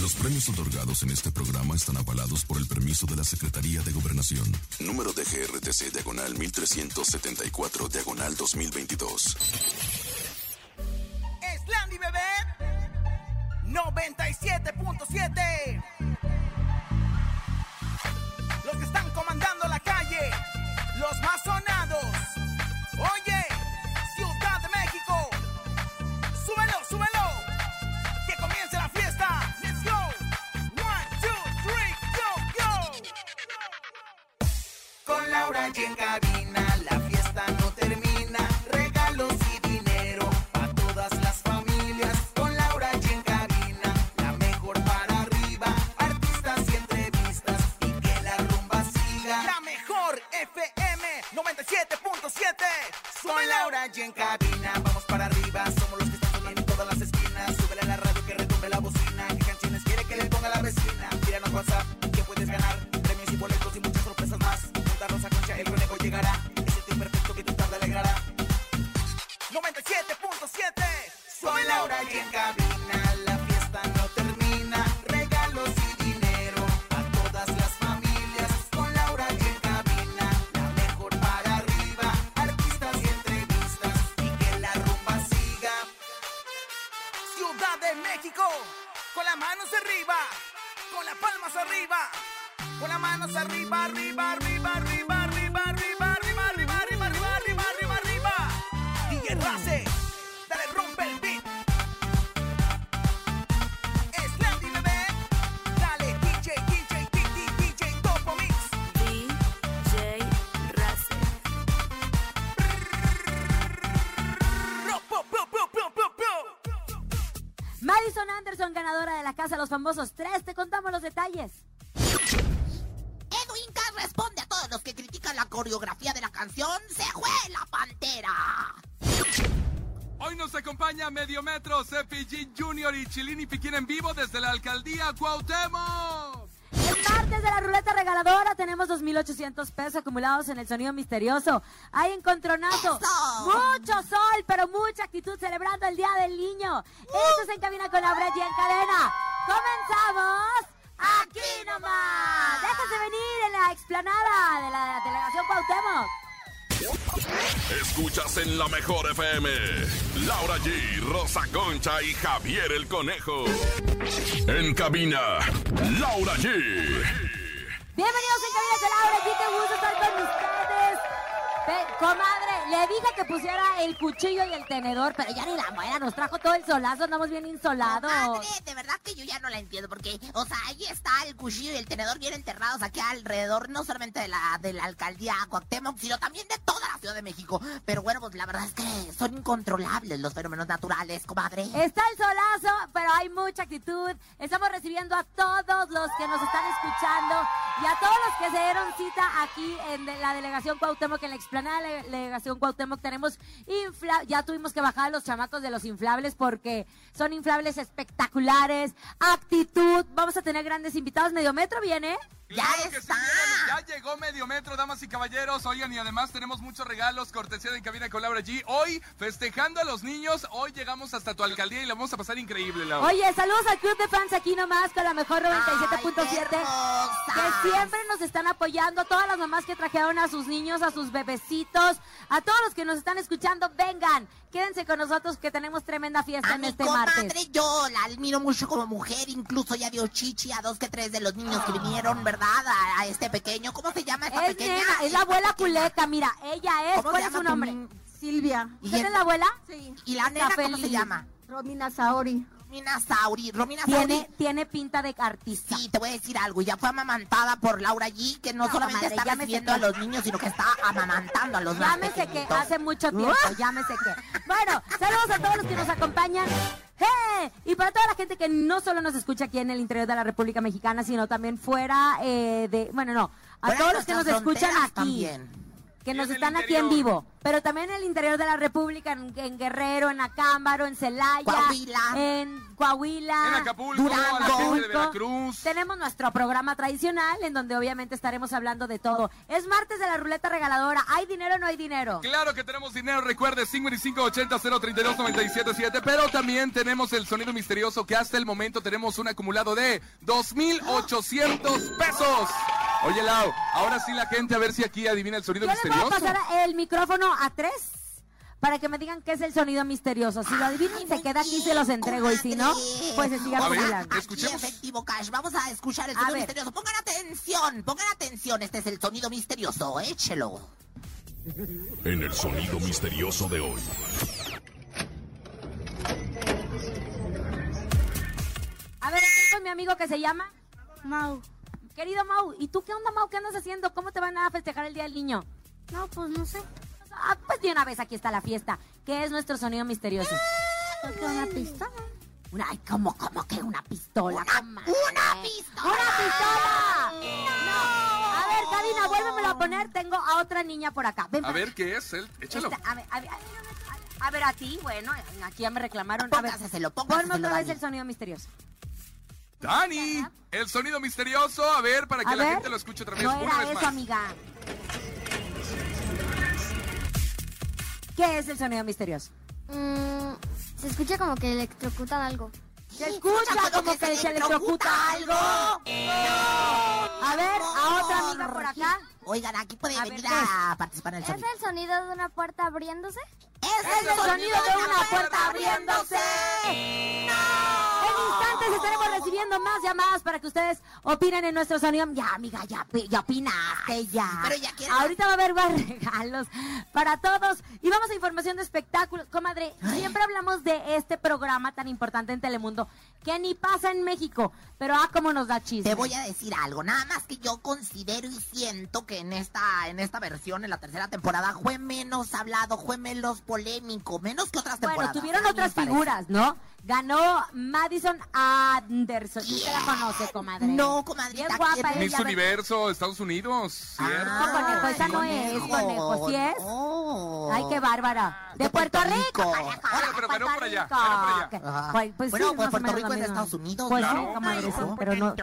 Los premios otorgados en este programa están avalados por el permiso de la Secretaría de Gobernación. Número de GRTC Diagonal 1374 Diagonal 2022. Landy Bebé 97.7 Los que están comandando la calle, los más Laura y en cabina, Madison Anderson, ganadora de la Casa de los Famosos 3. Te contamos los detalles. Edwin Cass responde a todos los que critican la coreografía de la canción Se fue la pantera. Hoy nos acompaña Mediometro, CPG Junior y Chilini Piquín en vivo desde la alcaldía Cuauhtémoc. De la ruleta regaladora tenemos 2.800 pesos acumulados en el sonido misterioso. Hay encontronazo. ¡Eso! Mucho sol, pero mucha actitud celebrando el Día del Niño. Esto se encamina con la y en cadena. ¡Comenzamos! ¡Aquí nomás! Déjate venir en la explanada de la delegación Cuauhtémoc. Escuchas en la mejor FM. Laura G, Rosa Concha y Javier el Conejo. En cabina, Laura G. Bienvenidos en Cabina con Laura, aquí qué gusto estar con ustedes. Pe- comadre, le dije que pusiera el cuchillo y el tenedor, pero ya ni la muera, nos trajo todo el solazo, andamos bien insolados. Madre, de verdad que yo ya no la entiendo porque, o sea, ahí está el cuchillo y el tenedor bien enterrados aquí alrededor, no solamente de la, de la alcaldía Cuauhtémoc, sino también de toda la Ciudad de México. Pero bueno, pues la verdad es que son incontrolables los fenómenos naturales, comadre. Está el solazo, pero hay mucha actitud. Estamos recibiendo a todos los que nos están escuchando y a todos los que se dieron cita aquí en de- la delegación Cuauhtémoc, en la de la delegación Cuauhtémoc tenemos infla ya tuvimos que bajar a los chamacos de los inflables porque son inflables espectaculares, actitud. Vamos a tener grandes invitados. Mediometro viene. ¡Ya que sí, está! ya, ya llegó Mediometro, damas y caballeros. Oigan, y además tenemos muchos regalos, cortesía de En Cabina con Laura G. Hoy, festejando a los niños, hoy llegamos hasta tu alcaldía y la vamos a pasar increíble, Laura. Oye, saludos al club de fans aquí nomás con la mejor 97.7. ¡Ay, qué hermosas! Que siempre nos están apoyando. Todas las mamás que trajeron a sus niños, a sus bebecitos, a todos los que nos están escuchando, vengan. Quédense con nosotros que tenemos tremenda fiesta A en mi este comadre martes. yo la admiro mucho como mujer, incluso ya dio chichi a dos que tres de los niños que vinieron, ¿verdad? A, a este pequeño. ¿Cómo se llama esta Es pequeña? nena, es la abuela Culeca, mira, ella es. ¿Cómo ¿Cuál es su nombre? Silvia. ¿Y ¿Usted es la abuela? Sí. ¿Y la nena cómo se llama? Romina Saori. Romina Sauri. Romina Tiene, Sauri. tiene pinta de artista. Sí, te voy a decir algo. Ya fue amamantada por Laura G, que no, No, solamente comadre, está recibiendo a los niños, sino que está amamantando a los más Llámese que hace mucho tiempo, llámese que. Bueno, saludos a todos los que nos acompañan. Y para toda la gente que no solo nos escucha aquí en el interior de la República Mexicana, sino también fuera eh, de. Bueno, no. A Fuera todos los que nos escuchan aquí. También. Que nos están aquí en vivo, pero también en el interior de la República, en, en Guerrero, en Acámbaro, en Celaya, Coahuila. en Coahuila, En Acapulco, Durango. a la gente de Acapulco. Veracruz. Tenemos nuestro programa tradicional en donde obviamente estaremos hablando de todo. Es martes de la ruleta regaladora. ¿Hay dinero o no hay dinero? Claro que tenemos dinero, recuerde 5580-032-977, pero también tenemos el sonido misterioso que hasta el momento tenemos un acumulado de 2.800 pesos. Oye, Lau, ahora sí la gente a ver si aquí adivina el sonido Yo les voy a misterioso. pasar el micrófono a tres para que me digan qué es el sonido misterioso. Si lo adivinan, se queda aquí y se los entrego. Y si no, pues se sigan es- Escuchemos. Efectivo Cash. Vamos a escuchar el sonido misterioso. Pongan atención, pongan atención. Este es el sonido misterioso. Échelo. En el sonido misterioso de hoy. A ver, aquí con mi amigo que se llama Mau. Querido Mau, ¿y tú qué onda, Mau? ¿Qué andas haciendo? ¿Cómo te van a festejar el Día del Niño? No, pues no sé. Ah, pues de una vez aquí está la fiesta. ¿Qué es nuestro sonido misterioso? Porque una pistola. Una, ay, ¿cómo, cómo que una pistola? ¡Una pistola! ¡Una pistola! ¡No! A ver, Karina, vuélvemelo a poner. Tengo a otra niña por acá. Ven A para ver, ¿qué es? él? Échalo. Esta- a, ver, a, ver, a ver, a ver, a ti, bueno, aquí ya me reclamaron. A ver, Póngaselo, ponme póngaselo, otra vez el sonido misterioso. Dani, el sonido misterioso, a ver, para que A la ver. gente lo escuche otra vez, No una era vez eso, más. amiga. ¿Qué es el sonido misterioso? Mm, se escucha como que electrocutan algo. Se escucha como que se electrocuta algo. A ver, a otra amiga por acá. Oigan, aquí pueden A ver, venir ¿qué es? a participar en el ¿Es sonido. el sonido de una puerta abriéndose? ¡Es Es el sonido de una puerta abriéndose. En instantes estaremos recibiendo más llamadas para que ustedes opinen en nuestro sonido. Ya, amiga, ya, ya opinaste, ya. Pero ya quiero- Ahorita va a haber más regalos para todos. Y vamos a información de espectáculos. Comadre, siempre hablamos de este programa tan importante en Telemundo que ni pasa en México. Pero ah, cómo nos da chisme. Te voy a decir algo, nada más que yo considero y siento que en esta, en esta versión, en la tercera temporada, fue menos hablado, fue menos polémico, menos que otras temporadas. Bueno, tuvieron otras figuras, ¿no? Ganó Madison Anderson. ¿Quién se la conoce, comadre? No, guapa ¿quién es? ella. Miss Universo, Estados Unidos, ¿cierto? No, conejo, esa no es, conejo, ¿sí es? Oh. Ay, qué bárbara. De, De Puerto, Puerto Rico. Rico. pero ganó Puerto por allá, por allá. Ajá. Pues, pues Bueno, sí, pues Puerto Rico lo es de mismo. Estados Unidos, Pues claro. sí, comadre, sí, Claro. pero no.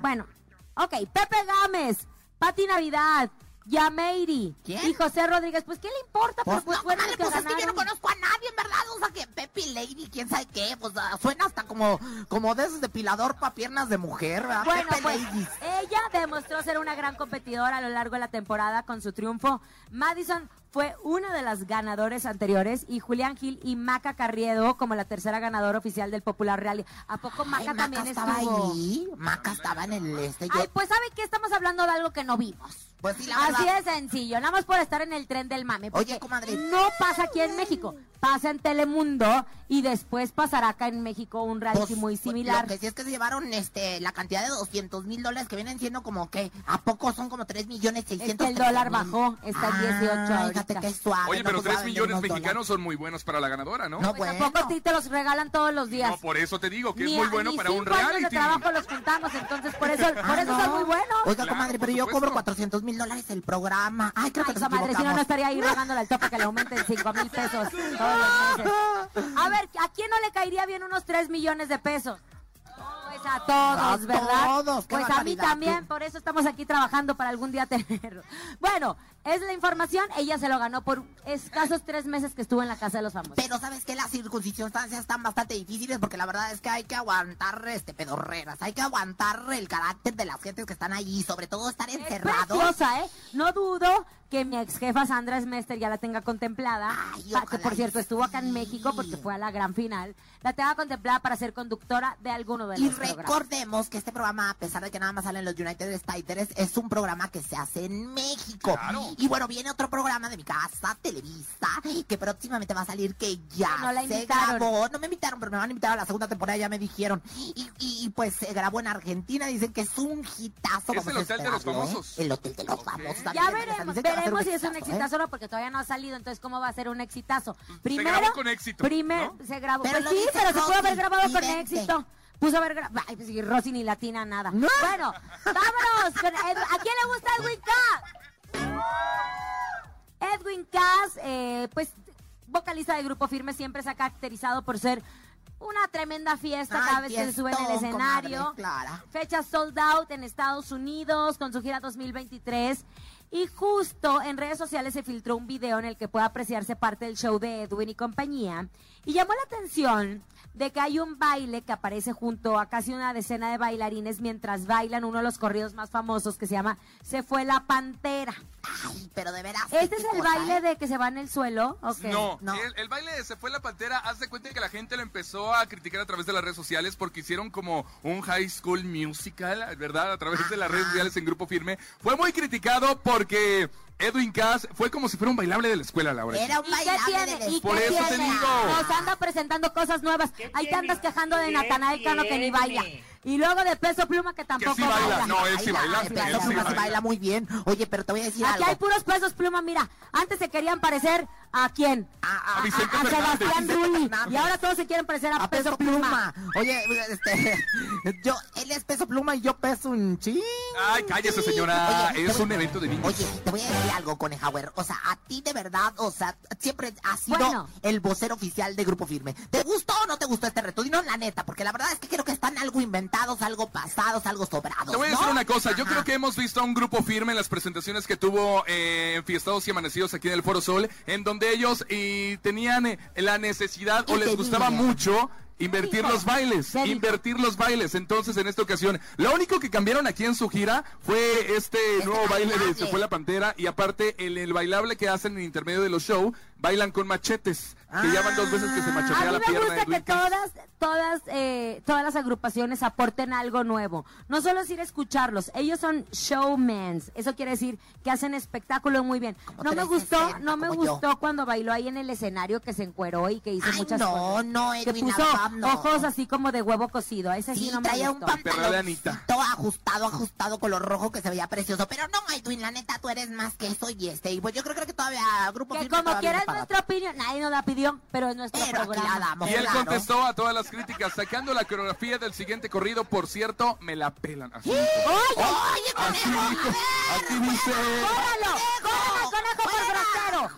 Bueno, ok, Pepe Gámez, Pati Navidad, Yameiri ¿Quién? y José Rodríguez. Pues, ¿qué le importa? Pero Pues, pues no, comadre, que pues es que yo no conozco a nadie, en verdad. O sea, que Pepe Lady, quién sabe qué, pues ah, suena hasta como, como de esos depilador para piernas de mujer, ¿verdad? Bueno, Pepe pues Lady. ella demostró ser una gran competidora a lo largo de la temporada con su triunfo. Madison fue una de las ganadores anteriores y Julián Gil y Maca Carriedo como la tercera ganadora oficial del Popular Real. ¿A poco Maca Ay, también estaba estuvo? ahí. Maca estaba en el este. yo- Ay, pues ¿sabe qué? Estamos hablando de algo que no vimos. pues sí, la Así de sencillo, nada más por estar en el tren del mame. Oye, comadre. No pasa aquí en México, pasa en Telemundo y después pasará acá en México un reality Pues, muy pues, similar. Lo que sí es que se llevaron este, la cantidad de 200 mil dólares que vienen siendo como que, ¿a poco son como 3 millones Es 600? que el dólar bajó, está en 18 Ah, ahorita. Fíjate qué suave. Oye, no pero nos 3 saben de millones mexicanos son muy buenos para la ganadora, ¿no? No, Pues bueno. tampoco a ti te los regalan todos los días. No, por eso te digo que es Ni muy a- bueno para un cinco años reality. de trabajo los juntamos, entonces por eso, por Ah, eso no. son muy buenos. Oiga, Claro, comadre, por pero yo cobro 400 mil dólares el programa. Ay, creo que Ay, nos comadre, si no, no estaría ahí rogándole al tope que le aumenten 5 mil pesos todos los meses. A ver, ¿a quién no le caería bien unos 3 millones de pesos? Pues a todos, A ¿verdad? todos, pues a mí también, por eso estamos aquí trabajando para algún día tenerlo. Bueno, es la información, ella se lo ganó por escasos tres meses que estuvo en la casa de los famosos. Pero sabes que las circunstancias están bastante difíciles porque la verdad es que hay que aguantar este pedorreras, hay que aguantar el carácter de las gentes que están allí, sobre todo estar Es encerrados. preciosa, ¿eh? No dudo que mi ex jefa Sandra Smester ya la tenga contemplada. Ay, que por y cierto estuvo acá en. México porque fue a la gran final. La tenga contemplada para ser conductora de alguno de Y los programas. recordemos que este programa, a pesar de que nada más salen los United Staters, es un programa que se hace en México. Claro. Y bueno, viene otro programa de mi casa, Televisa, que próximamente va a salir que ya No la se grabó. No me invitaron, pero me van a invitar a la segunda temporada, ya me dijeron. Y, y- y, pues se grabó en Argentina, dicen que es un hitazo. Es como el Hotel de los ¿eh? Famosos. El Hotel de los Ok. Famosos. Ya también dicen veremos, que va a ser veremos un si es un exitazo, ¿eh? exitazo o no, porque todavía no ha salido, entonces cómo va a ser un exitazo. Primero, grabó con éxito, Primer, ¿no? se grabó, Pero pues sí, pero se pudo haber grabado con éxito. Puso haber grabado, ay, pues sí, Rosy ni latina nada. Bueno, vámonos, con ¿a quién le gusta Edwin K? Edwin Cass, eh, pues vocalista del grupo Firme, siempre se ha caracterizado por ser una tremenda fiesta Ay, cada vez que se sube en el escenario. Clara. Fecha sold out en Estados Unidos con su gira 2023. Y justo en redes sociales se filtró un video en el que puede apreciarse parte del show de Edwin y compañía. Y llamó la atención de que hay un baile que aparece junto a casi una decena de bailarines mientras bailan uno de los corridos más famosos que se llama Se fue la pantera. Ay, pero de veras. ¿Este es el cosa, baile ¿eh? de que se va en el suelo? ¿o qué? No, No. El, el baile de Se fue la pantera, haz de cuenta que la gente lo empezó a criticar a través de las redes sociales porque hicieron como un high school musical, ¿verdad? A través de las redes sociales en Grupo Firme. Fue muy criticado porque Edwin Cass fue como si fuera un bailable de la escuela, Laura. Era un ¿Y qué bailable tiene? de ¿Y Por qué eso te tiene? digo. Nos anda presentando cosas nuevas. Ahí te andas quejando de Natanael Cano que ni baila. Y luego de Peso Pluma que tampoco sí baila. No, él sí baila. Él Peso sí Pluma sí baila. baila muy bien. Oye, pero te voy a decir Aquí algo. hay puros pesos pluma, mira. Antes se querían parecer a quién? A, A Vicente a Fernández. Sebastián Rulli. Y ahora todos se quieren parecer a, peso, pluma. Oye, este, yo, él es peso pluma y yo peso un ching. Ay, cállese, señora. Oye, es un voy- evento de niños. Oye, te voy a decir algo, Conejauer. O sea, a ti de verdad, o sea, siempre has sido Bueno. el vocero oficial de Grupo Firme. ¿Te gustó o no te gustó este reto? Dinos la neta, porque la verdad es que creo que están algo inventados, algo pasados, algo sobrados. Te voy a ¿no? decir una cosa, yo creo que hemos visto a un grupo firme en las presentaciones que tuvo eh, en Fiestados y Amanecidos aquí en el Foro Sol, en donde ellos y tenían eh, la necesidad o les gustaba mucho invertir los bailes, invertir los bailes. Entonces, en esta ocasión, lo único que cambiaron aquí en su gira fue este nuevo baile de. Se fue la pantera y aparte el, el bailable que hacen en intermedio de los shows, bailan con machetes, que ya van dos veces que se Ah. machetea A mí la me gusta que todas, todas, eh, todas las agrupaciones aporten algo nuevo. No solo es ir a escucharlos, ellos son showmans. Eso quiere decir que hacen espectáculo muy bien. Como No me 360, gustó, no me yo. gustó cuando bailó ahí en el escenario que se encueró y que hizo Ay, muchas no, cosas. no, que Edwin puso Azam, no. ojos así como de huevo cocido. A ese sí, Sí, no me traía un gustó. Anita. pantaloncito ajustado, ajustado, color rojo que se veía precioso. Pero no, Edwin, la neta, tú eres más que eso y este. Y pues yo creo, creo que todavía Grupo Que Firme como quiera es nuestra opinión. Nadie nos la pidió, pero es nuestro Pero aquí la programa. damos, Y él claro. contestó a todas las críticas, sacando la coreografía del siguiente corrido. Por cierto, me la pelan. Así. Oye, conejo. Aquí dice. ¡Córralo! ¡Córralo, conejo, por grosero!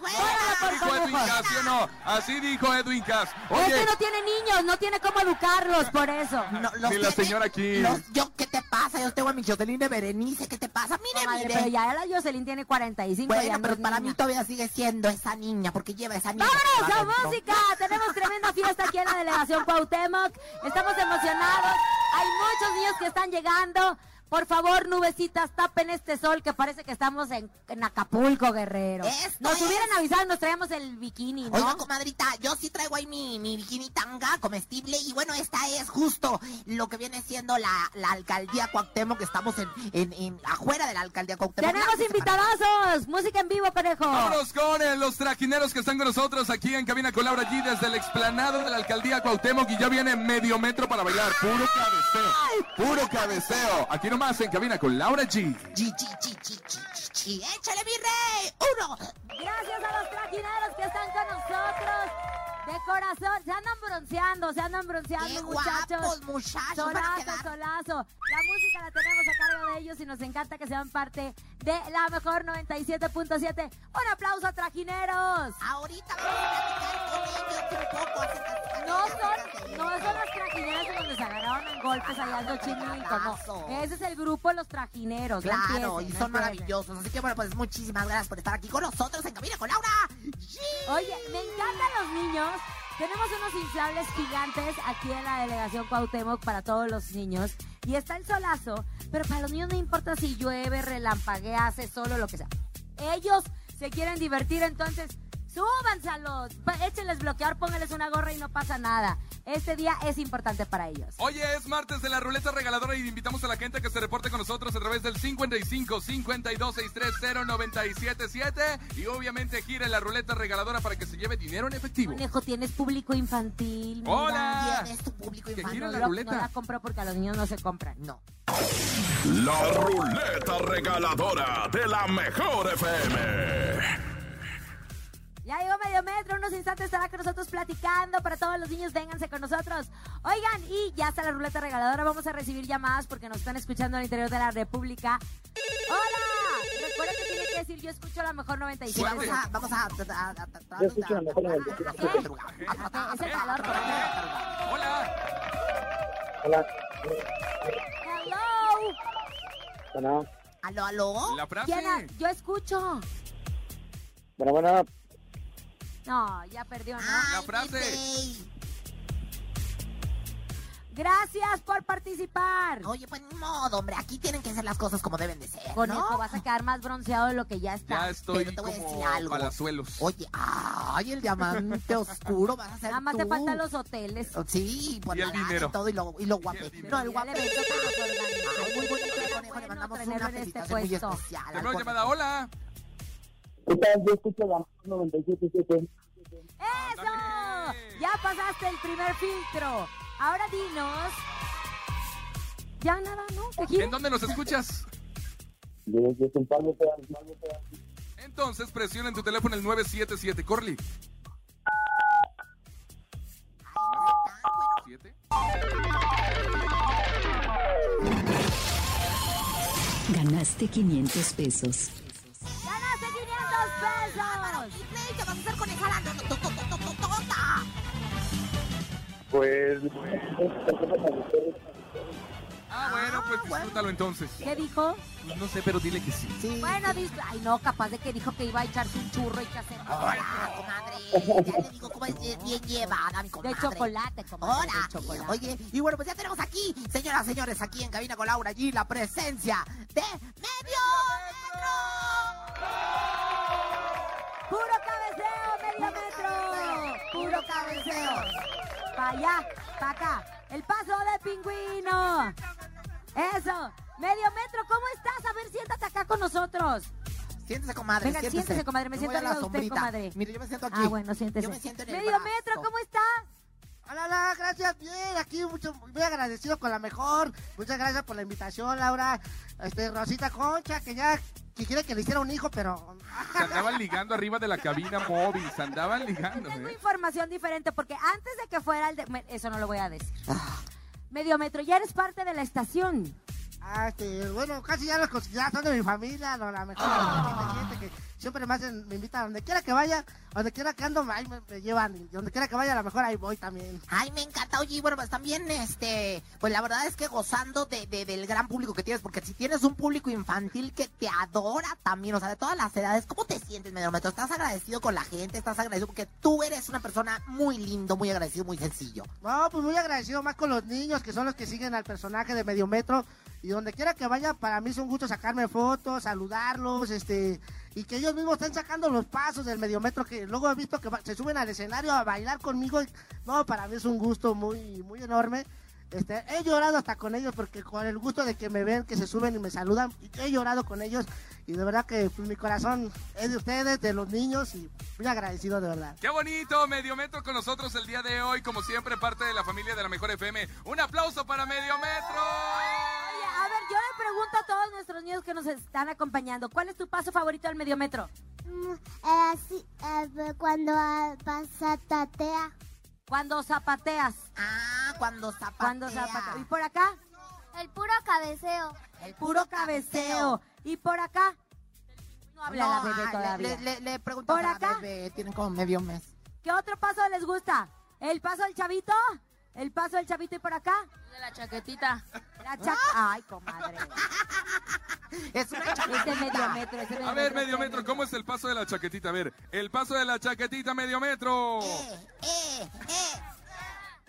¡Córralo, por Dijo Edwin! Cass, ¿sí o no? Así dijo Edwin Cass. Este Oye, no tiene niños, no tiene cómo educarlos, por eso. No, los Ni la tiene- señora aquí. los- yo, ¿qué te pasa? Yo tengo a mi Jocelyn de Berenice, ¿qué te pasa? Mire, Comadre, mire. pero ya la Jocelyn tiene 45 ya Bueno, no pero para niña. mí todavía sigue siendo esa niña, porque lleva esa niña. ¡Vámonos a música! Tenemos tremenda fiesta aquí en la delegación Cuauhtémoc. Estamos emocionados. Hay muchos niños que están llegando. Por favor, nubecitas, tapen este sol que parece que estamos en, en Acapulco, guerrero. Esto Nos es- hubieran avisado, nos traíamos el bikini, ¿no? Oiga, comadrita, yo sí traigo ahí mi, mi bikini tanga comestible y bueno, esta es justo lo que viene siendo la, la alcaldía Cuauhtémoc, que estamos en, en, en afuera de la alcaldía Cuauhtémoc. Tenemos Lávese, invitadazos. Música en vivo, conejo. vámonos con eh, los trajineros que están con nosotros aquí en Cabina con Laura G desde el explanado de la alcaldía Cuauhtémoc y ya viene medio metro para bailar. Puro cabeceo, puro cabeceo. Aquí nomás en Cabina con Laura G. Chi, chi, chi, chi, chi, chi, chi. ¡Échale, mi rey! ¡Uno! Gracias a los trajineros que están con nosotros. De corazón, se andan bronceando, se andan bronceando, ¡Qué muchachos. guapos, muchachos! Solazo, solazo. La música la tenemos a cargo de ellos y nos encanta que sean parte de la mejor 97.7. Un aplauso a trajineros. Ahorita vamos a platicar con ellos un poco acerca de No son, no son los trajineros de donde se agarraron en golpes allá en Xochimilco, no. Ese es el grupo Los Trajineros. Claro, y son maravillosos. Así que bueno, pues muchísimas gracias por estar aquí con nosotros en Cabina con Laura. Oye, me encantan los niños. Tenemos unos inflables gigantes aquí en la delegación Cuauhtémoc para todos los niños. Y está el solazo, pero para los niños no importa si llueve, relampaguea, hace solo, lo que sea. Ellos se quieren divertir, entonces súbanse a los, échenles bloquear, pónganles una gorra y no pasa nada. Este día es importante para ellos. Oye, es martes de la ruleta regaladora y invitamos a la gente a que se reporte con nosotros a través del 55 52 630 977 y obviamente gire la ruleta regaladora para que se lleve dinero en efectivo. Conejo, tienes público infantil. mira. Hola. ¿Quién es tu público Que infantil? gira No, la ruleta. no la compro porque a los niños no se compran. No. La ruleta regaladora de la mejor FM. Ya llegó medio metro, unos instantes estará con nosotros platicando. Para todos los niños, vénganse con nosotros. Oigan, y ya está la ruleta regaladora. Vamos a recibir llamadas porque nos están escuchando al interior de la República. ¡Hola! Recuerda que tiene que decir, yo escucho la mejor Sí, 97. vamos a, vamos a, a- a- a- a- Yo escucho la mejor a- Ese calor. Hola. Hola. Hello. Bueno, ¿Aló, aló? La frase. ¿Quién ha- Yo escucho. bueno, bueno. No, ya perdió, ¿no? La Ay, frase. Disney. Gracias por participar. Oye, pues ni modo, hombre, aquí tienen que ser las cosas como deben de ser, Conejo, ¿no? vas a quedar más bronceado de lo que ya está. Ya estoy Pero te voy a como decir algo. palazuelos. Oye, ay, el diamante oscuro vas a ser Nada más tú. te faltan los hoteles. Sí, por Y el la dinero. y todo, y lo, y lo dinero. No, el organizó. Ay, muy bonito, conejo, le mandamos una en este felicitación muy puesto. especial. conejo. llamada, hola. ¿Qué tal? Yo escucho la 97.7. ¡Eso! Ya pasaste el primer filtro. Ahora dinos. Ya nada, ¿no? ¿En dónde nos escuchas? Desde San Pablo. Entonces presiona en tu teléfono el 977 Corley. ¿Siete? Ganaste 500 pesos. ¡Ganaste 500 pesos! Disney, te vas a hacer conejada. No, no, to- to- to- to-. Pues. Ah, bueno, pues disfrútalo entonces. ¿Qué dijo? Pues no sé, pero dile que sí. Sí. Bueno, dice, ay no, capaz de que dijo que iba a echarse un churro y que hacer Hola, comadre. Ya le digo cómo es bien llevada, mi de comadre. chocolate, comadre, Hola. de chocolate. Oye, y bueno, pues ya tenemos aquí, señoras, señores, aquí en Cabina con Laura G, la presencia de Medio Metro. ¡Puro cabeceo, medio metro! ¡Puro cabeceo! Pa' allá, pa' acá. El paso de pingüino. Eso. Medio metro, ¿cómo estás? A ver, siéntate acá con nosotros. Siéntese, comadre. Venga, siéntese, comadre, me siento a la arriba de usted, comadre. Mire, yo me siento aquí. Ah, bueno, siéntese. Yo me siento en el Medio metro, ¿cómo está? Hola, hola, gracias, bien, aquí mucho, muy agradecido con la mejor. Muchas gracias por la invitación, Laura. Este, Rosita Concha, que ya que quiere que le hiciera un hijo, pero Se andaban ligando arriba de la cabina móvil. Se andaban ligando, Tengo ¿eh? información diferente porque antes de que fuera el de... Eso no lo voy a decir. Ah. Medio metro, ya eres parte de la estación. Ah, este, bueno, casi ya los considero, son de mi familia, no, la mejor gente que siempre me hacen, me invitan a donde quiera que vaya, donde quiera que ando, ahí me, me llevan, y donde quiera que vaya, a lo mejor ahí voy también. Ay, me encanta. Oye, bueno, pues también, este, pues la verdad es que gozando de, de- del gran público que tienes, porque si tienes un público infantil que te adora también, o sea, de todas las edades, ¿cómo te sientes, Mediometro? ¿Estás agradecido con la gente? ¿Estás agradecido? Porque tú eres una persona muy lindo, muy agradecido, muy sencillo. No, pues muy agradecido más con los niños, que son los que siguen al personaje de Medio Metro. Y donde quiera que vaya, para mí es un gusto sacarme fotos, saludarlos, este, y que ellos mismos estén sacando los pasos del Medio Metro, que luego he visto que se suben al escenario a bailar conmigo. no, para mí es un gusto muy, muy enorme. Este, he llorado hasta con ellos porque con el gusto de que me ven, que se suben y me saludan, he llorado con ellos y de verdad que pues, mi corazón es de ustedes, de los niños y muy agradecido de verdad. Qué bonito, Medio Metro con nosotros el día de hoy, como siempre, parte de la familia de la Mejor FM. Un aplauso para Medio yo le pregunto a todos nuestros niños que nos están acompañando, ¿cuál es tu paso favorito del medio metro? así, cuando pasa tatea. Cuando zapateas. Ah, cuando zapatea. Cuando zapateas. ¿Y por acá? El puro cabeceo. El Puro cabeceo. ¿Y por acá? No habla la bebé ah, todavía. Le, le, le pregunto ¿Por a la acá? bebé, tienen como medio mes. ¿Qué otro paso les gusta? ¿El paso del chavito? ¿El paso del chavito y por acá? De la chaquetita. La chac... Ay, comadre. Es una chaquetita. medio metro, ese medio A ver, metro Medio Metro, ¿cómo es el paso de la chaquetita? A ver, el paso de la chaquetita, Medio Metro. Eh, eh, eh.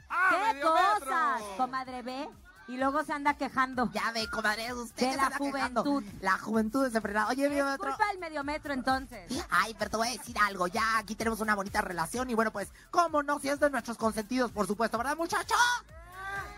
¡Ah, ¿Qué Medio cosas, Metro! comadre B? Y luego se anda quejando. Ya ve, comadre, usted De la se anda quejando. juventud. La juventud desenfrenada. Oye, Es medio metro. culpa del medio metro entonces. Ay, pero te voy a decir algo, ya aquí tenemos una bonita relación y bueno, pues, ¿cómo no? Si es de nuestros consentidos, por supuesto, ¿verdad, muchacho?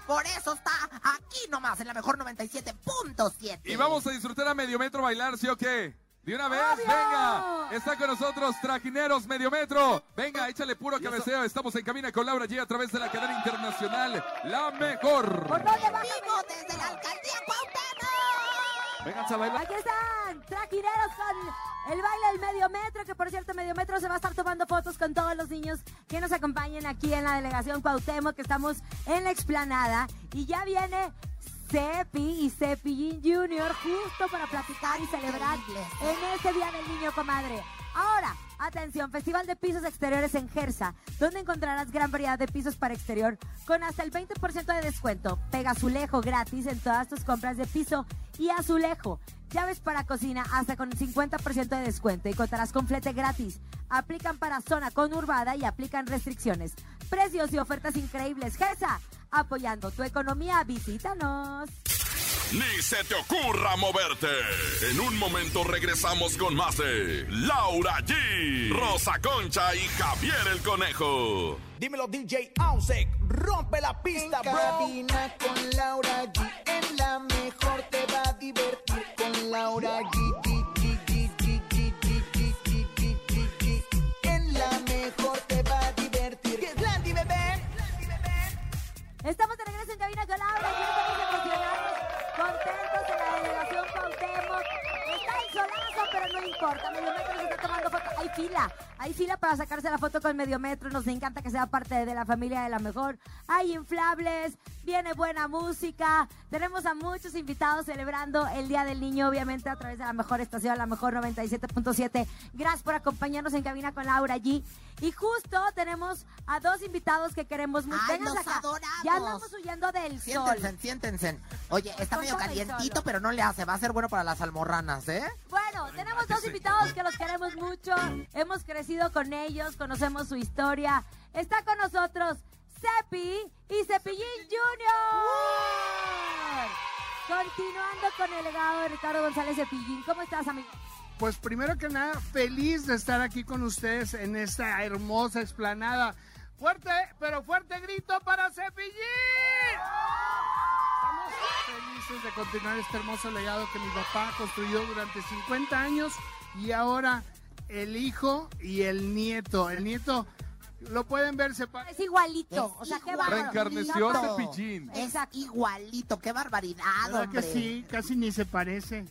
Por eso está aquí nomás, en la mejor 97.7. Y vamos a disfrutar a Medio Metro bailar, ¿sí o qué? De una vez, ¡Obvio! venga. Está con nosotros Trajineros Medio Metro. Venga, échale puro cabeceo. Estamos en cabina con Laura G a través de la cadena internacional La Mejor. ¿Por dónde va? ¡Vivo desde la alcaldía Cuauhtémoc! Vengan a bailar. Aquí están, traquineros con el baile del medio metro, que por cierto, medio metro se va a estar tomando fotos con todos los niños que nos acompañen aquí en la delegación Cuauhtémoc, que estamos en la explanada. Y ya viene Cepi y Cepillín Junior justo para platicar y celebrar en este Día del Niño, comadre. Ahora, atención, Festival de Pisos Exteriores en Gersa, donde encontrarás gran variedad de pisos para exterior con hasta el 20% de descuento. Pega azulejo gratis en todas tus compras de piso y azulejo. Llaves para cocina hasta con 50% de descuento y contarás con flete gratis. Aplican para zona conurbada y aplican restricciones. Precios y ofertas increíbles. Gersa, apoyando tu economía, visítanos. Ni se te ocurra moverte. En un momento regresamos con más de Laura G, Rosa Concha y Javier el Conejo. Dímelo DJ Ausek, rompe la pista, En bro. cabina con Laura G. En la mejor te va a divertir con Laura G. G, Estamos de regreso en cabina con Laura, emocionados, contentos en la delegación Cuauhtémoc. Está el solazo, pero no importa, Mediometro se está tomando foto. Hay fila, hay fila para sacarse la foto con Mediometro, nos encanta que sea parte de la familia de la mejor. Hay inflables, viene buena música, tenemos a muchos invitados celebrando el Día del Niño, obviamente a través de la mejor estación, la mejor 97.7. Gracias por acompañarnos en cabina con Laura allí. Y justo tenemos a dos invitados que queremos mucho. ¡Ay, Vénganse los acá. adoramos! Ya andamos huyendo del sol. Siéntense, siéntense. Oye, está medio calientito, pero no le hace. Va a ser bueno para las almorranas, ¿eh? Bueno, tenemos dos invitados que los queremos mucho. Hemos crecido con ellos, conocemos su historia. Está con nosotros Cepi y Cepillín Junior. Continuando con el legado de Ricardo González Cepillín. ¿Cómo estás, amigo? Pues primero que nada, feliz de estar aquí con ustedes en esta hermosa explanada. Fuerte, pero fuerte grito para Cepillín. Estamos felices de continuar este hermoso legado que mi papá construyó durante 50 años y ahora el hijo y el nieto. El nieto lo pueden ver separado. Es igualito. o sea, qué. Reencarnación Exacto. Cepillín. Es igualito, qué barbaridad, ¿Verdad que hombre. sí? Casi ni se parece.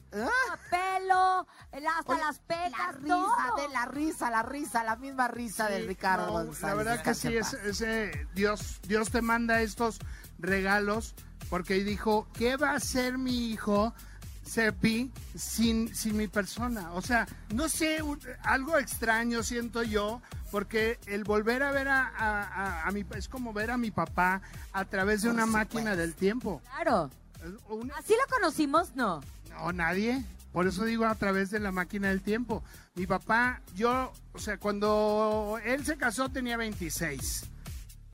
Pelo, el- hasta Oye, las pecas, La risa todo. de la risa, la risa, la misma risa del Ricardo No, González. La verdad que sí, es, ese Dios, Dios te manda estos regalos porque dijo, ¿qué va a hacer mi hijo, Cepi, sin, sin mi persona? O sea, no sé, un- algo extraño siento yo, porque el volver a ver a, a- a- a mi, es como ver a mi papá a través de Por una supuesto. máquina del tiempo. Claro. Un- Así lo conocimos, ¿no? no, nadie. Por eso digo a través de la máquina del tiempo. Mi papá, yo, o sea, cuando él se casó tenía 26.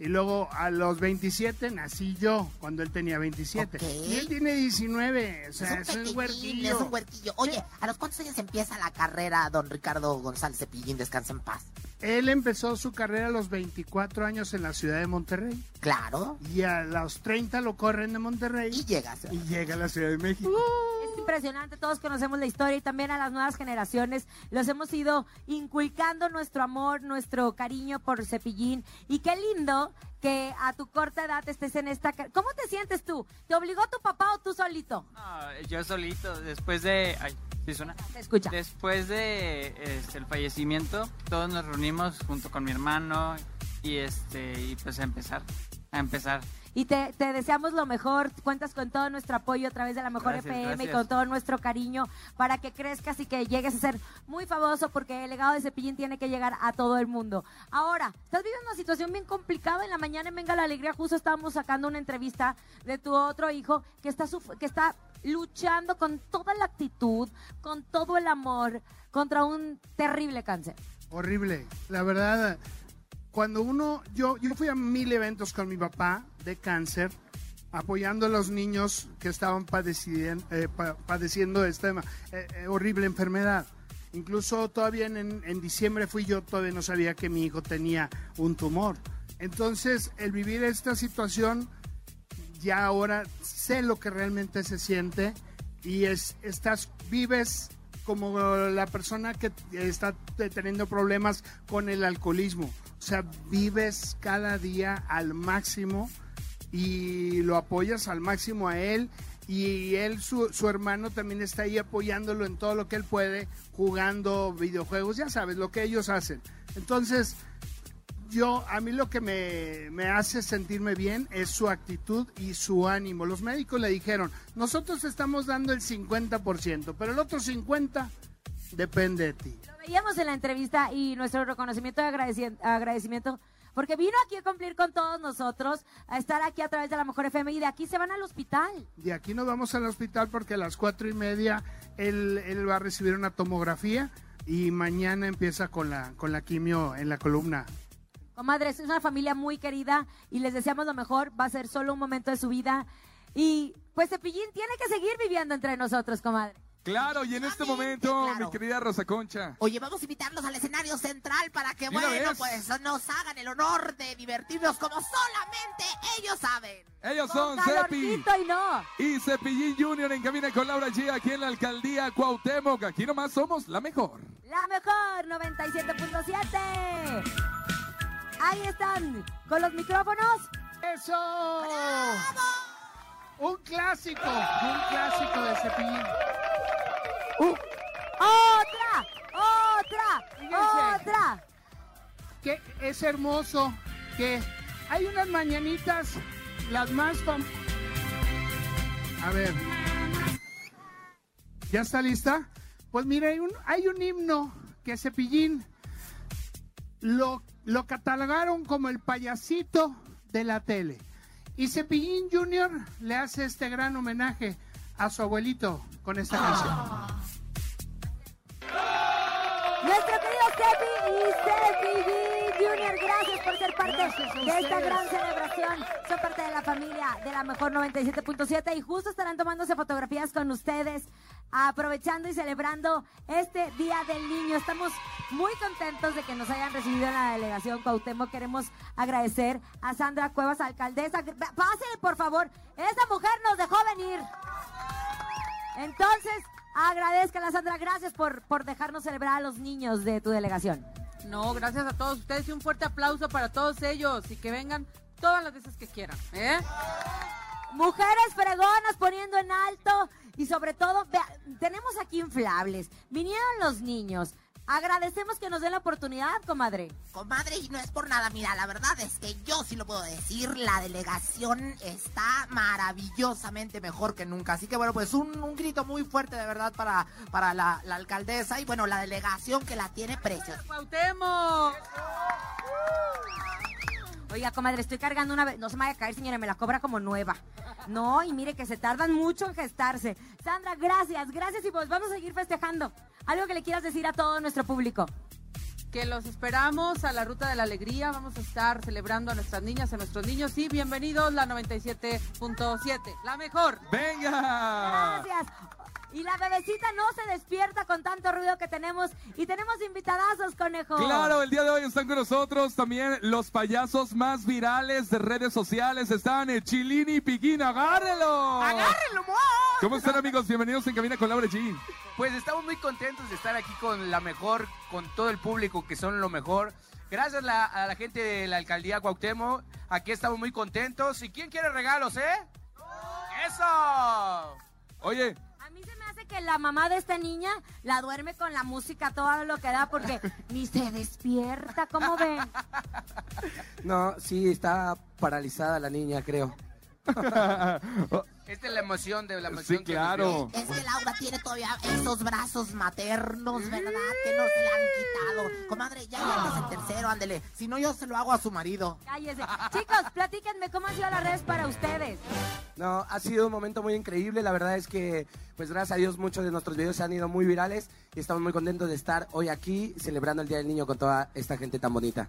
Y luego a los 27 nací yo, cuando él tenía 27. Ok. Y él tiene 19, o sea, es es un huerquillo. es un huerquillo. Oye, ¿a los cuántos años empieza la carrera, don Ricardo González Cepillín? Descansa en paz. Él empezó su carrera a los 24 años en la ciudad de Monterrey. Claro. Y a los 30 lo corren de Monterrey. Y llegas. Y llega a la Ciudad de México. Es impresionante, todos conocemos la historia y también a las nuevas generaciones los hemos ido inculcando nuestro amor, nuestro cariño por Cepillín y qué lindo que a tu corta edad estés en esta... ¿Cómo te sientes tú? ¿Te obligó tu papá o tú solito? No, yo solito, después de... Ay, ¿sí suena? Te escucha. Después de este, el fallecimiento, todos nos reunimos junto con mi hermano y este y pues a empezar, a empezar. Y te, te deseamos lo mejor, cuentas con todo nuestro apoyo a través de la mejor Gracias, FM y con todo nuestro cariño para que crezcas y que llegues a ser muy famoso porque el legado de Cepillín tiene que llegar a todo el mundo. Ahora, estás viviendo una situación bien complicada. En la mañana en Venga la Alegría justo estábamos sacando una entrevista de tu otro hijo que está, suf- que está luchando con toda la actitud, con todo el amor contra un terrible cáncer. Horrible. La verdad, cuando uno, yo, yo fui a mil eventos con mi papá de cáncer, apoyando a los niños que estaban padeciendo, eh, pa- padeciendo esta eh, eh, horrible enfermedad. Incluso todavía en, en diciembre fui yo, todavía no sabía que mi hijo tenía un tumor. Entonces, el vivir esta situación, ya ahora sé lo que realmente se siente y es, estás, vives como la persona que está teniendo problemas con el alcoholismo. O sea, vives cada día al máximo y lo apoyas al máximo a él y él, su, su hermano también está ahí apoyándolo en todo lo que él puede, jugando videojuegos, ya sabes, lo que ellos hacen. Entonces, yo, a mí lo que me, me hace sentirme bien es su actitud y su ánimo. Los médicos le dijeron, nosotros estamos dando el 50%, pero el otro 50% depende de ti. Lo veíamos en la entrevista y nuestro reconocimiento y agradeci- agradecimiento porque vino aquí a cumplir con todos nosotros, a estar aquí a través de la Mejor FM y de aquí se van al hospital. De aquí nos vamos al hospital porque a las cuatro y media él, él va a recibir una tomografía y mañana empieza con la, con la quimio en la columna. Comadres, es una familia muy querida y les deseamos lo mejor. Va a ser solo un momento de su vida. Y pues Cepillín tiene que seguir viviendo entre nosotros, comadre. Claro, y en este momento, claro. mi querida Rosa Concha. Oye, vamos a invitarlos al escenario central para que, bueno, pues nos hagan el honor de divertirnos como solamente ellos saben. Ellos son Cepi y no. y Cepillín Junior en cabina con Laura G aquí en la alcaldía Cuauhtémoc. Aquí nomás somos la mejor. La mejor 97.7. Ahí están con los micrófonos. ¡Eso! Un clásico, un clásico de Cepillín. ¡Otra! ¡Otra! Fíjense. ¡Otra! que es hermoso que hay unas mañanitas las más fam a ver ya está lista pues mira hay un, hay un himno que Cepillín lo, lo catalogaron como el payasito de la tele y Cepillín Junior le hace este gran homenaje a su abuelito con esta canción. Nuestro querido Cepi y Cepi Junior, gracias por ser parte Gracias de esta gran celebración. Son parte de la familia de la mejor 97.7 y justo estarán tomándose fotografías con ustedes, aprovechando y celebrando este Día del Niño. Estamos muy contentos de que nos hayan recibido en la delegación Cuauhtémoc. Queremos agradecer a Sandra Cuevas, alcaldesa. Pase, por favor. Esa mujer nos dejó venir. Entonces, agradezca a Sandra. Gracias por, por dejarnos celebrar a los niños de tu delegación. No, gracias a todos ustedes y un fuerte aplauso para todos ellos y que vengan todas las veces que quieran. ¿eh? Mujeres fregonas poniendo en alto y sobre todo, tenemos aquí inflables. Vinieron los niños. Agradecemos que nos den la oportunidad, comadre. Comadre, y no es por nada, mira, la verdad es que yo sí lo puedo decir, la delegación está maravillosamente mejor que nunca. Así que bueno, pues un, un grito muy fuerte de verdad para, para la, la alcaldesa y bueno, la delegación que la tiene preciosa. ¡Cuauhtémoc! Oiga, comadre, estoy cargando una vez. No se me vaya a caer, señora, me la cobra como nueva. No, y mire que se tardan mucho en gestarse. Sandra, gracias, gracias y pues vamos a seguir festejando. Algo que le quieras decir a todo nuestro público. Que los esperamos a la Ruta de la Alegría. Vamos a estar celebrando a nuestras niñas, a nuestros niños. Y bienvenidos la 97.7. La mejor. ¡Venga! Gracias. Y la bebecita no se despierta con tanto ruido que tenemos. Y tenemos invitadazos, conejo. Claro, el día de hoy están con nosotros también los payasos más virales de redes sociales. Están eh, Chilini y Piquín, agárrelo. ¡Agárrenlo, mo! ¿Cómo están amigos? Bienvenidos en Cabina con Laura G. Pues estamos muy contentos de estar aquí con la mejor, con todo el público que son lo mejor. Gracias la- a la gente de la alcaldía Cuauhtémoc. Aquí estamos muy contentos. ¿Y quién quiere regalos, eh? ¡Eso! Oye, que la mamá de esta niña la duerme con la música todo lo que da porque ni se despierta, ¿cómo ven? No, sí, está paralizada la niña, creo. Esta es la emoción de la emoción. Sí, que claro. Es que Laura tiene todavía esos brazos maternos, ¿verdad? Que no se le han quitado. Comadre, ya andas en tercero, ándele. Si no, yo se lo hago a su marido. Cállese. Chicos, platíquenme cómo han sido las redes para ustedes. No, ha sido un momento muy increíble. La verdad es que, pues gracias a Dios, muchos de nuestros videos se han ido muy virales y estamos muy contentos de estar hoy aquí celebrando el Día del Niño con toda esta gente tan bonita.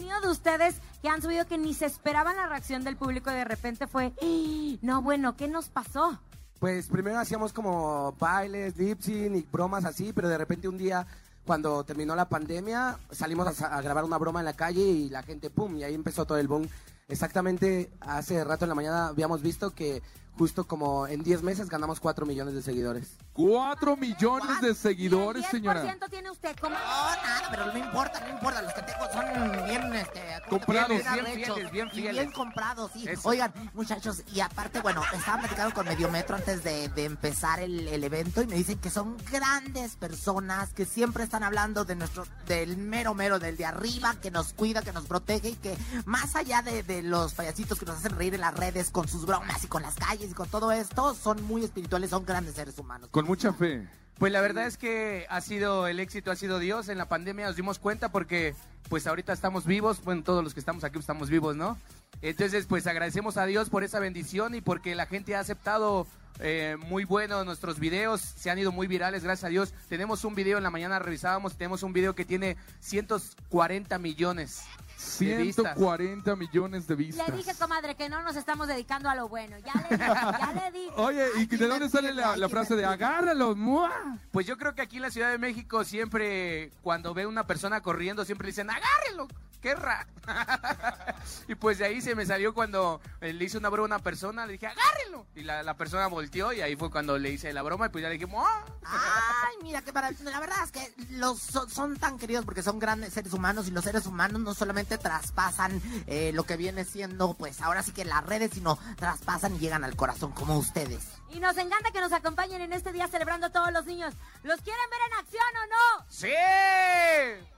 ¿Cuál es el contenido de ustedes que han subido que ni se esperaban la reacción del público de repente fue, "Ah, no, bueno, ¿qué nos pasó? Pues primero hacíamos como bailes, lip sync y bromas así, pero de repente un día, cuando terminó la pandemia, salimos a, sa- a grabar una broma en la calle y la gente, ¡pum! Y ahí empezó todo el boom. Exactamente hace rato en la mañana habíamos visto que justo como en 10 meses ganamos 4 millones de seguidores. Cuatro millones de seguidores, señora. ¿10% tiene usted? ¿Cómo? No, nada, pero no importa, no importa. Los que tengo son bien, este... Comprados. bien Bien fieles, bien y bien comprados, sí. Eso. Oigan, muchachos, y aparte, bueno, estaba platicando con Mediometro antes de, de empezar el, el evento y me dicen que son grandes personas que siempre están hablando de nuestro, del mero mero, del de arriba, que nos cuida, que nos protege y que más allá de, de los payasitos que nos hacen reír en las redes con sus bromas y con las calles con todo esto, son muy espirituales, son grandes seres humanos. Con mucha fe. Pues la verdad es que ha sido el éxito, ha sido Dios. En la pandemia nos dimos cuenta porque pues ahorita estamos vivos, bueno, todos los que estamos aquí estamos vivos, ¿no? Entonces pues agradecemos a Dios por esa bendición y porque la gente ha aceptado eh, muy bueno nuestros videos, se han ido muy virales, gracias a Dios. Tenemos un video en la mañana, revisábamos, tenemos un video que tiene 140 millones. 140 millones de vistas. Le dije, comadre, que no nos estamos dedicando a lo bueno. Ya le dije, ya le dije. Oye, ¿y de dónde sale la, la frase de agárralo, mua? Pues yo creo que aquí en la Ciudad de México siempre, cuando ve una persona corriendo, siempre dicen, agárrelo, qué ra. y pues de ahí se me salió cuando eh, le hice una broma a una persona, le dije, agárrelo. Y la, persona volteó y ahí fue cuando le hice la broma y pues ya le dije, "Mua". Ay, mira, que para, la verdad es que los son, son tan queridos porque son grandes seres humanos y los seres humanos no solamente traspasan eh, lo que viene siendo, pues ahora sí que las redes, sino traspasan y llegan al corazón como ustedes. Y nos encanta que nos acompañen en este día celebrando a todos los niños. ¿Los quieren ver en acción o no? ¡Sí!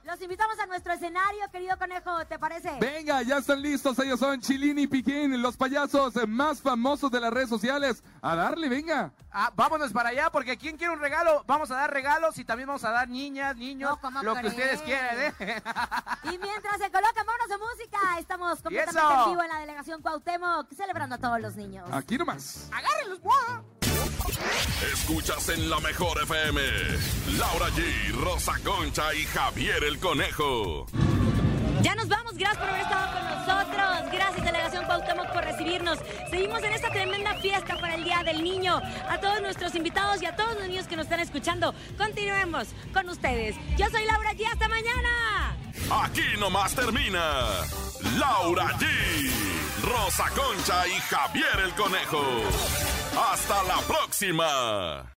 Los invitamos a nuestro escenario, querido conejo, ¿te parece? Venga, ya están listos. Ellos son Chilini y Piquín, los payasos más famosos de las redes sociales. A darle, venga. Ah, vámonos para allá porque ¿quién quiere un regalo? Vamos a dar regalos y también vamos a dar niñas, niños, No, ¿cómo lo que ustedes quieran, ¿eh? Y mientras se colocan monos de música, estamos completamente en vivo en la delegación Cuauhtémoc, celebrando a todos los niños. Aquí nomás. ¡Agárrenlos, mua! Escuchas en la mejor FM. Laura G, Rosa Concha y Javier el Conejo. Ya nos vamos, gracias por haber estado con nosotros. Gracias, Delegación Cuauhtémoc, por recibirnos. Seguimos en esta tremenda fiesta para el Día del Niño. A todos nuestros invitados y a todos los niños que nos están escuchando, continuemos con ustedes. Yo soy Laura G, hasta mañana. Aquí nomás termina Laura G, Rosa Concha y Javier el Conejo. Hasta la próxima.